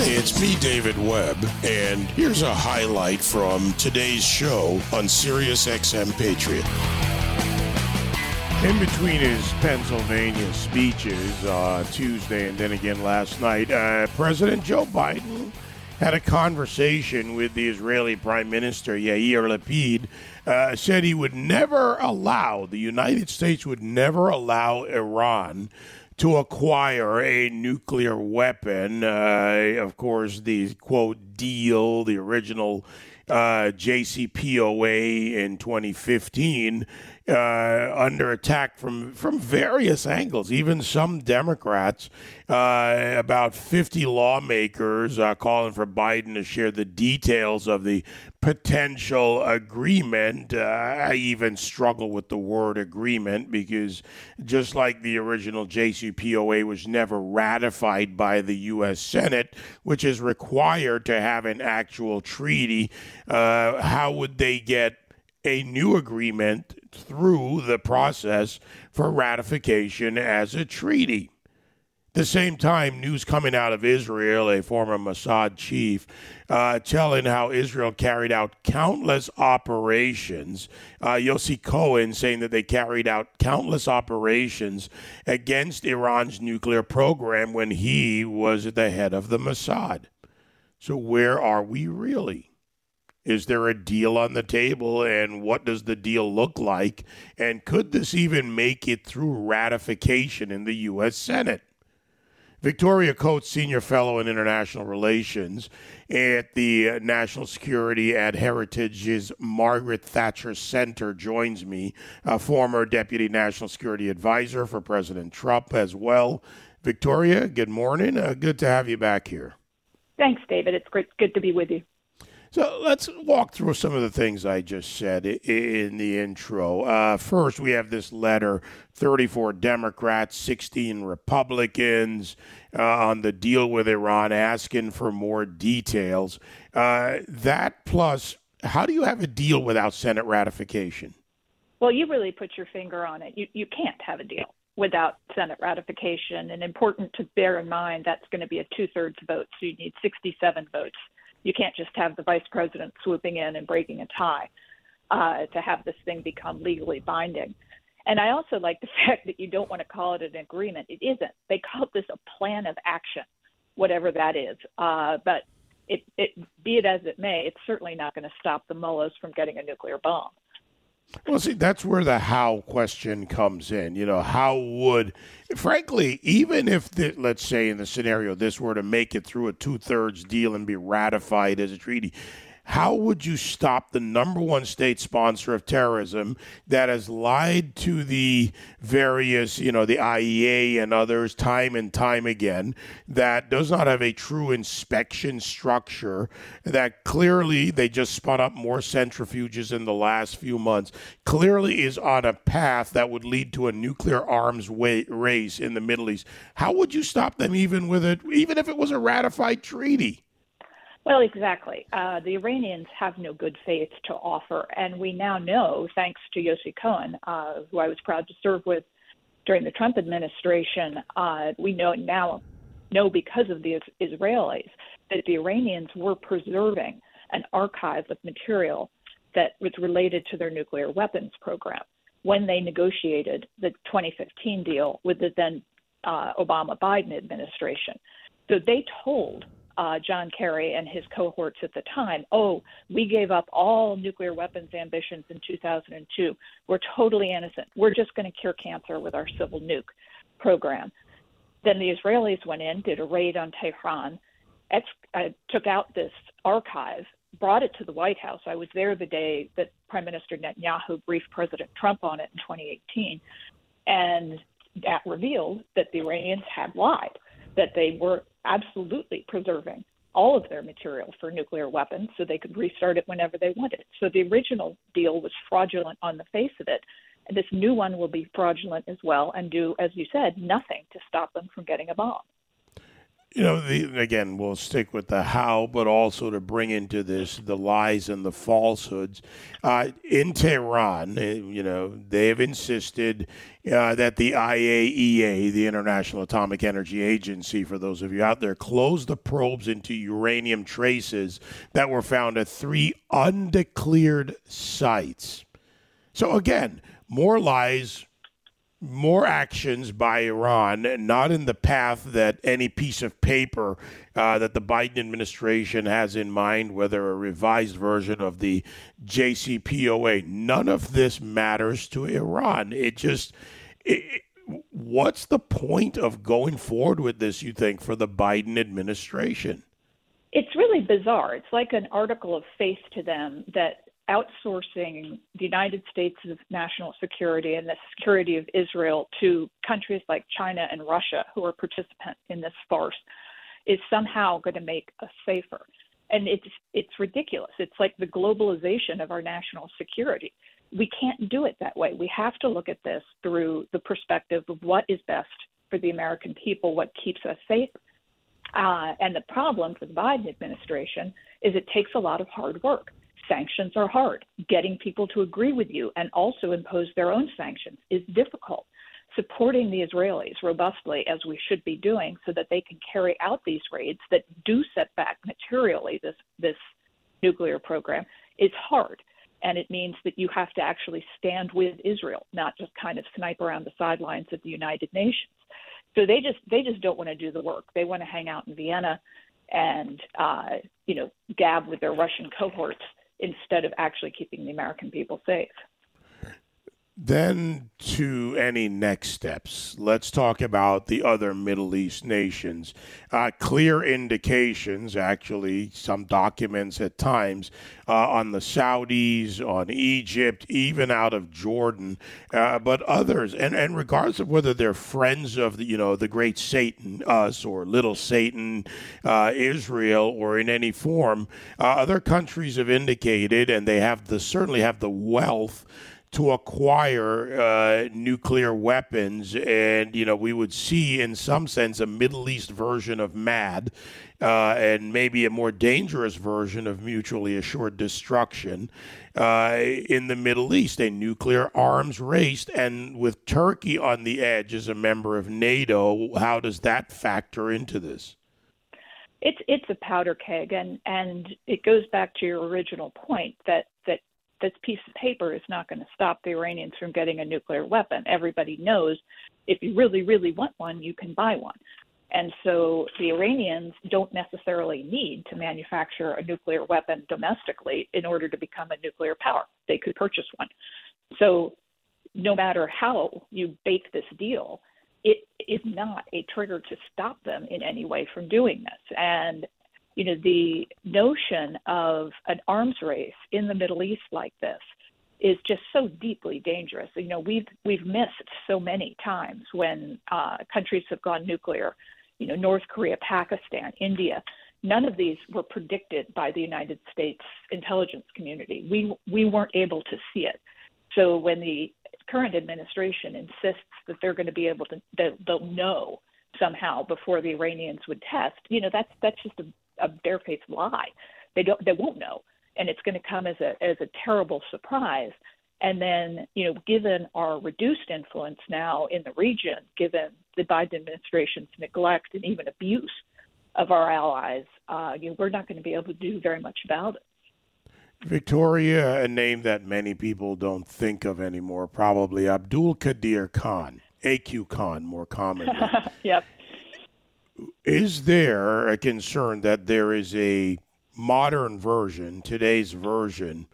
It's me, David Webb, and here's a highlight from today's show on Sirius XM Patriot. In between his Pennsylvania speeches uh, Tuesday and then again last night, uh, President Joe Biden had a conversation with the Israeli Prime Minister Yair Lapid. Uh, said he would never allow the United States would never allow Iran to acquire a nuclear weapon. Uh, of course, the quote deal, the original uh, JCPOA in 2015 uh, under attack from from various angles. Even some Democrats, uh, about 50 lawmakers, uh, calling for Biden to share the details of the potential agreement. Uh, I even struggle with the word agreement because just like the original JCPOA was never ratified by the U.S. Senate, which is required to have an actual treaty, uh, how would they get a new agreement through the process for ratification as a treaty. The same time, news coming out of Israel, a former Mossad chief, uh, telling how Israel carried out countless operations. Uh, Yossi Cohen saying that they carried out countless operations against Iran's nuclear program when he was at the head of the Mossad. So, where are we really? Is there a deal on the table, and what does the deal look like? And could this even make it through ratification in the U.S. Senate? Victoria Coates, Senior Fellow in International Relations at the National Security at Heritage's Margaret Thatcher Center, joins me, a former Deputy National Security Advisor for President Trump as well. Victoria, good morning. Uh, good to have you back here. Thanks, David. It's great, good to be with you. So let's walk through some of the things I just said in the intro. Uh, first, we have this letter 34 Democrats, 16 Republicans uh, on the deal with Iran asking for more details. Uh, that plus, how do you have a deal without Senate ratification? Well, you really put your finger on it. You, you can't have a deal without Senate ratification. And important to bear in mind, that's going to be a two thirds vote, so you need 67 votes you can't just have the vice president swooping in and breaking a tie uh, to have this thing become legally binding. And I also like the fact that you don't want to call it an agreement. It isn't. They call this a plan of action, whatever that is. Uh, but it, it, be it as it may, it's certainly not going to stop the mullahs from getting a nuclear bomb. Well, see, that's where the how question comes in. You know, how would, frankly, even if, the, let's say in the scenario this were to make it through a two thirds deal and be ratified as a treaty, how would you stop the number one state sponsor of terrorism that has lied to the various, you know, the IEA and others time and time again, that does not have a true inspection structure, that clearly they just spun up more centrifuges in the last few months, clearly is on a path that would lead to a nuclear arms race in the Middle East? How would you stop them even with it, even if it was a ratified treaty? Well, exactly. Uh, the Iranians have no good faith to offer, and we now know, thanks to Yossi Cohen, uh, who I was proud to serve with during the Trump administration, uh, we know now know because of the Israelis that the Iranians were preserving an archive of material that was related to their nuclear weapons program when they negotiated the 2015 deal with the then uh, Obama Biden administration. So they told uh, John Kerry and his cohorts at the time, oh, we gave up all nuclear weapons ambitions in 2002. We're totally innocent. We're just going to cure cancer with our civil nuke program. Then the Israelis went in, did a raid on Tehran, ex- uh, took out this archive, brought it to the White House. I was there the day that Prime Minister Netanyahu briefed President Trump on it in 2018. And that revealed that the Iranians had lied, that they were absolutely preserving all of their material for nuclear weapons so they could restart it whenever they wanted. So the original deal was fraudulent on the face of it. And this new one will be fraudulent as well and do, as you said, nothing to stop them from getting a bomb. You know, the, again, we'll stick with the how, but also to bring into this the lies and the falsehoods. Uh, in Tehran, eh, you know, they have insisted uh, that the IAEA, the International Atomic Energy Agency, for those of you out there, closed the probes into uranium traces that were found at three undeclared sites. So, again, more lies, more actions by Iran, not in the path that any piece of paper uh, that the Biden administration has in mind, whether a revised version of the JCPOA. None of this matters to Iran. It just. It, what's the point of going forward with this, you think, for the Biden administration? It's really bizarre. It's like an article of faith to them that outsourcing the United States' national security and the security of Israel to countries like China and Russia, who are participants in this farce, is somehow going to make us safer. And it's it's ridiculous. It's like the globalization of our national security. We can't do it that way. We have to look at this through the perspective of what is best for the American people, what keeps us safe. Uh, and the problem for the Biden administration is it takes a lot of hard work sanctions are hard. Getting people to agree with you and also impose their own sanctions is difficult. Supporting the Israelis robustly, as we should be doing, so that they can carry out these raids that do set back materially this, this nuclear program is hard. And it means that you have to actually stand with Israel, not just kind of snipe around the sidelines of the United Nations. So they just they just don't want to do the work. They want to hang out in Vienna and uh, you know gab with their Russian cohorts instead of actually keeping the American people safe. Then to any next steps. Let's talk about the other Middle East nations. Uh, clear indications, actually, some documents at times uh, on the Saudis, on Egypt, even out of Jordan, uh, but others. And, and regardless of whether they're friends of the, you know, the great Satan, us, or little Satan, uh, Israel, or in any form, uh, other countries have indicated, and they have the certainly have the wealth to acquire uh, nuclear weapons. And, you know, we would see, in some sense, a Middle East version of MAD uh, and maybe a more dangerous version of mutually assured destruction uh, in the Middle East, a nuclear arms race. And with Turkey on the edge as a member of NATO, how does that factor into this? It's it's a powder keg, and and it goes back to your original point that this piece of paper is not going to stop the Iranians from getting a nuclear weapon. Everybody knows if you really, really want one, you can buy one. And so the Iranians don't necessarily need to manufacture a nuclear weapon domestically in order to become a nuclear power. They could purchase one. So no matter how you bake this deal, it is not a trigger to stop them in any way from doing this. And you know, the notion of an arms race in the Middle East like this is just so deeply dangerous. You know, we've we've missed so many times when uh, countries have gone nuclear. You know, North Korea, Pakistan, India. None of these were predicted by the United States intelligence community. We we weren't able to see it. So when the current administration insists that they're going to be able to, they'll know somehow before the Iranians would test. You know, that's that's just a a barefaced lie. They don't they won't know, and it's going to come as a as a terrible surprise. And then, you know, given our reduced influence now in the region, given the Biden administration's neglect and even abuse of our allies, uh, you know, we're not going to be able to do very much about it. Victoria, a name that many people don't think of anymore, probably Abdul Qadir Khan, AQ Khan, more commonly. yep. Is there a concern that there is a modern version, today's version,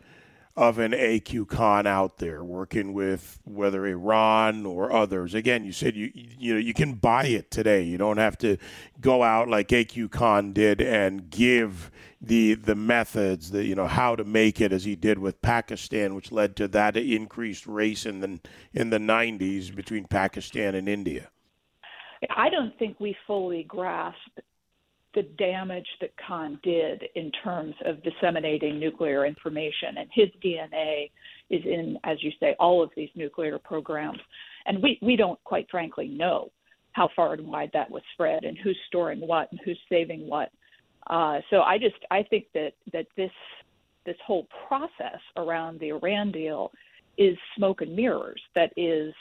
of an AQ Khan out there working with whether Iran or others. Again, you said you you know you can buy it today. You don't have to go out like AQ Khan did and give the the methods, the you know how to make it as he did with Pakistan, which led to that increased race in the in the 90s between Pakistan and India. I don't think we fully grasp the damage that Khan did in terms of disseminating nuclear information. And his DNA is in, as you say, all of these nuclear programs. And we, we don't, quite frankly, know how far and wide that was spread and who's storing what and who's saving what. Uh, so I just I think that that this this whole process around the Iran deal is smoke and mirrors. That is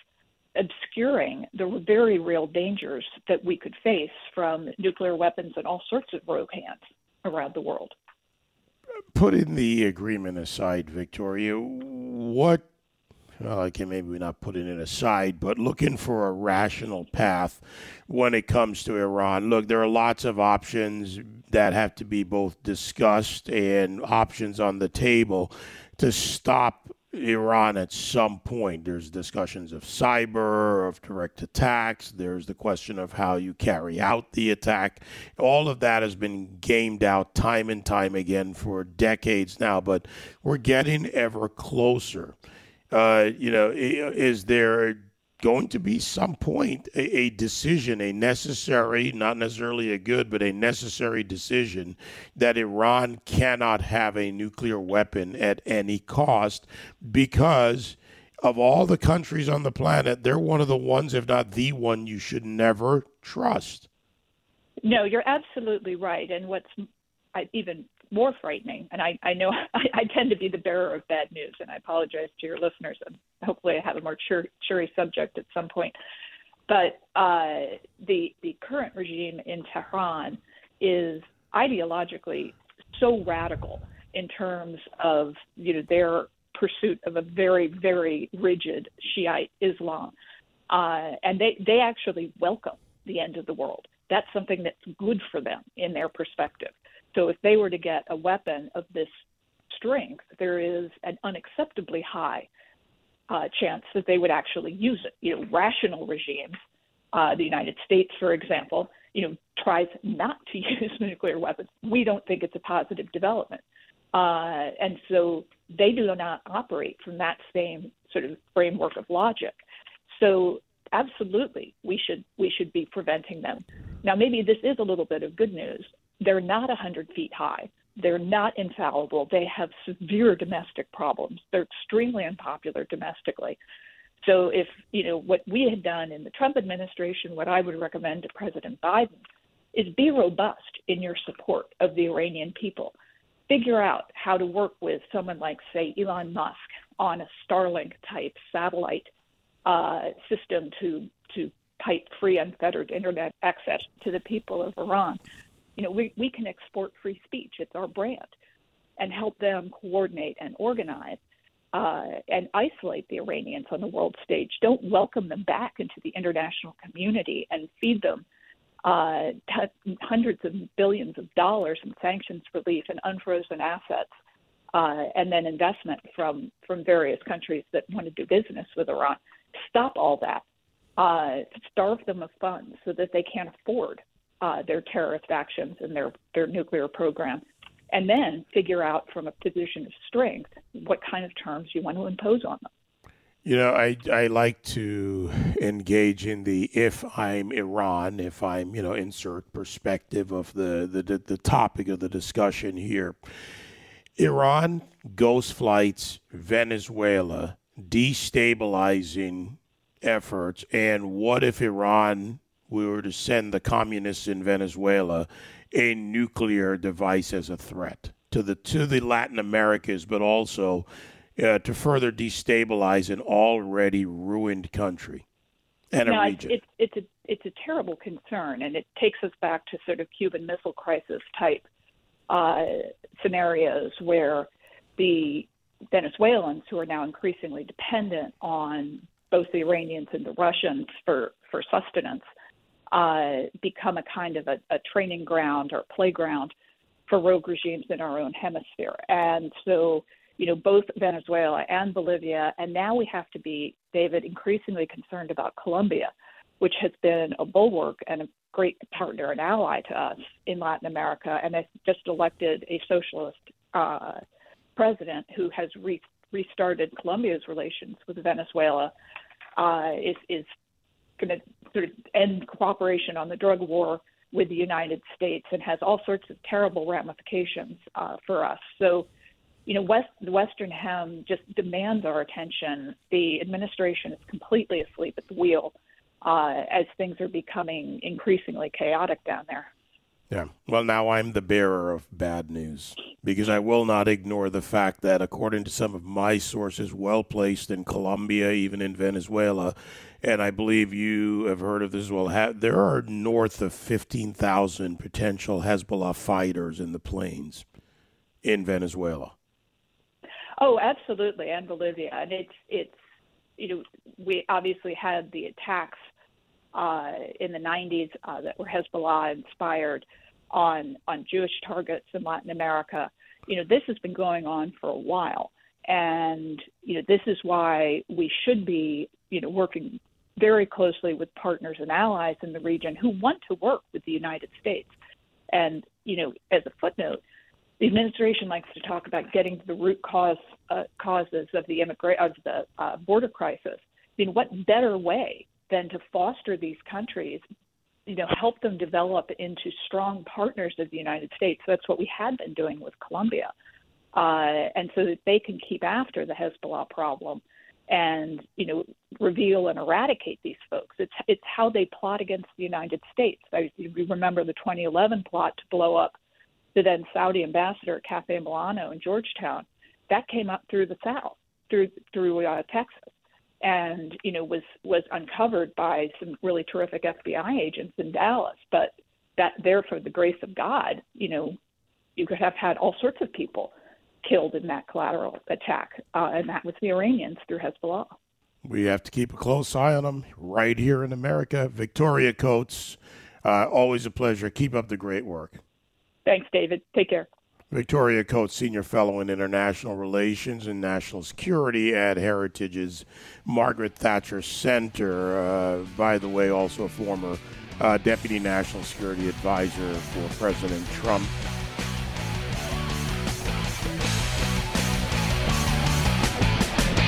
obscuring the very real dangers that we could face from nuclear weapons and all sorts of rogue hands around the world. Putting the agreement aside, Victoria, what well, I can maybe not putting it aside, but looking for a rational path when it comes to Iran. Look, there are lots of options that have to be both discussed and options on the table to stop Iran at some point. There's discussions of cyber, of direct attacks. There's the question of how you carry out the attack. All of that has been gamed out time and time again for decades now, but we're getting ever closer. Uh, you know, is there going to be some point a, a, decision, a necessary, not necessarily a good, but a necessary decision that Iran cannot have a nuclear weapon at any cost because of all the countries on the planet, they're one of the ones, if not the one, you should never trust. No, you're absolutely right. And what's even more frightening. And I, I know I, I tend to be the bearer of bad news, and I apologize to your listeners. And hopefully, I have a more cheery subject at some point. But uh, the the current regime in Tehran is ideologically so radical in terms of you know their pursuit of a very very rigid Shiite Islam, uh, and they they actually welcome the end of the world. That's something that's good for them in their perspective. So if they were to get a weapon of this strength, there is an unacceptably high uh, chance that they would actually use it. You know, rational regimes, uh, the United States, for example, you know, tries not to use nuclear weapons. We don't think it's a positive development, uh, and so they do not operate from that same sort of framework of logic. So absolutely, we should we should be preventing them. Now, maybe this is a little bit of good news they're not 100 feet high. They're not infallible. They have severe domestic problems. They're extremely unpopular domestically. So, if you know what we had done in the Trump administration, what I would recommend to President Biden is be robust in your support of the Iranian people. Figure out how to work with someone like, say, Elon Musk on a Starlink type satellite uh, system to to pipe free, unfettered internet access to the people of Iran you know, we, we can export free speech. It's our brand and help them coordinate and organize uh, and isolate the Iranians on the world stage. Don't welcome them back into the international community and feed them uh, t- hundreds of billions of dollars in sanctions relief and unfrozen assets, uh, and then investment from from various countries that want to do business with Iran. Stop all that. Uh, starve them of funds so that they can't afford uh, their terrorist actions and their, their nuclear program, and then figure out from a position of strength what kind of terms you want to impose on them. You know, I, I like to engage in the if I'm Iran, if I'm, you know, insert perspective of the, the, the, the topic of the discussion here. Iran, ghost flights, Venezuela, destabilizing efforts, and what if Iran we were to send the communists in Venezuela a nuclear device as a threat to the to the Latin Americas, but also uh, to further destabilize an already ruined country and no, a region. It's, it's a it's a terrible concern, and it takes us back to sort of Cuban Missile Crisis type uh, scenarios where the Venezuelans, who are now increasingly dependent on both the Iranians and the Russians for for sustenance, uh, become a kind of a, a training ground or playground for rogue regimes in our own hemisphere. And so, you know, both Venezuela and Bolivia, and now we have to be, David, increasingly concerned about Colombia, which has been a bulwark and a great partner and ally to us in Latin America, and has just elected a socialist uh, president who has re- restarted Colombia's relations with Venezuela. Uh, is is going to sort of end cooperation on the drug war with the United States and has all sorts of terrible ramifications uh, for us. So, you know, West, the Western Hem just demands our attention. The administration is completely asleep at the wheel uh, as things are becoming increasingly chaotic down there. Yeah. Well, now I'm the bearer of bad news because I will not ignore the fact that, according to some of my sources, well placed in Colombia, even in Venezuela, and I believe you have heard of this as well, there are north of 15,000 potential Hezbollah fighters in the plains in Venezuela. Oh, absolutely, and Bolivia, and it's it's you know we obviously had the attacks uh, in the 90s uh, that were Hezbollah inspired on on Jewish targets in Latin America. You know, this has been going on for a while, and you know this is why we should be you know working very closely with partners and allies in the region who want to work with the United States. And you know, as a footnote, the administration likes to talk about getting to the root cause uh, causes of the immigrant of the uh, border crisis. I mean, what better way than to foster these countries, you know, help them develop into strong partners of the United States. That's what we had been doing with Colombia, uh, and so that they can keep after the Hezbollah problem and you know reveal and eradicate these folks. It's it's how they plot against the United States. I remember the 2011 plot to blow up the then Saudi ambassador at Cafe Milano in Georgetown. That came up through the South, through through uh, Texas, and you know was was uncovered by some really terrific FBI agents in Dallas. But that there, for the grace of God, you know, you could have had all sorts of people killed in that collateral attack, uh, and that was the Iranians through Hezbollah. We have to keep a close eye on them right here in America. Victoria Coates, uh, always a pleasure. Keep up the great work. Thanks, David. Take care. Victoria Coates, Senior Fellow in International Relations and National Security at Heritage's Margaret Thatcher Center. Uh, by the way, also a former uh, Deputy National Security Advisor for President Trump.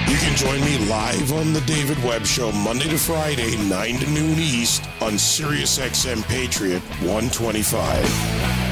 You can join me live on The David Webb Show Monday to Friday, 9 to noon East on SiriusXM Patriot 125.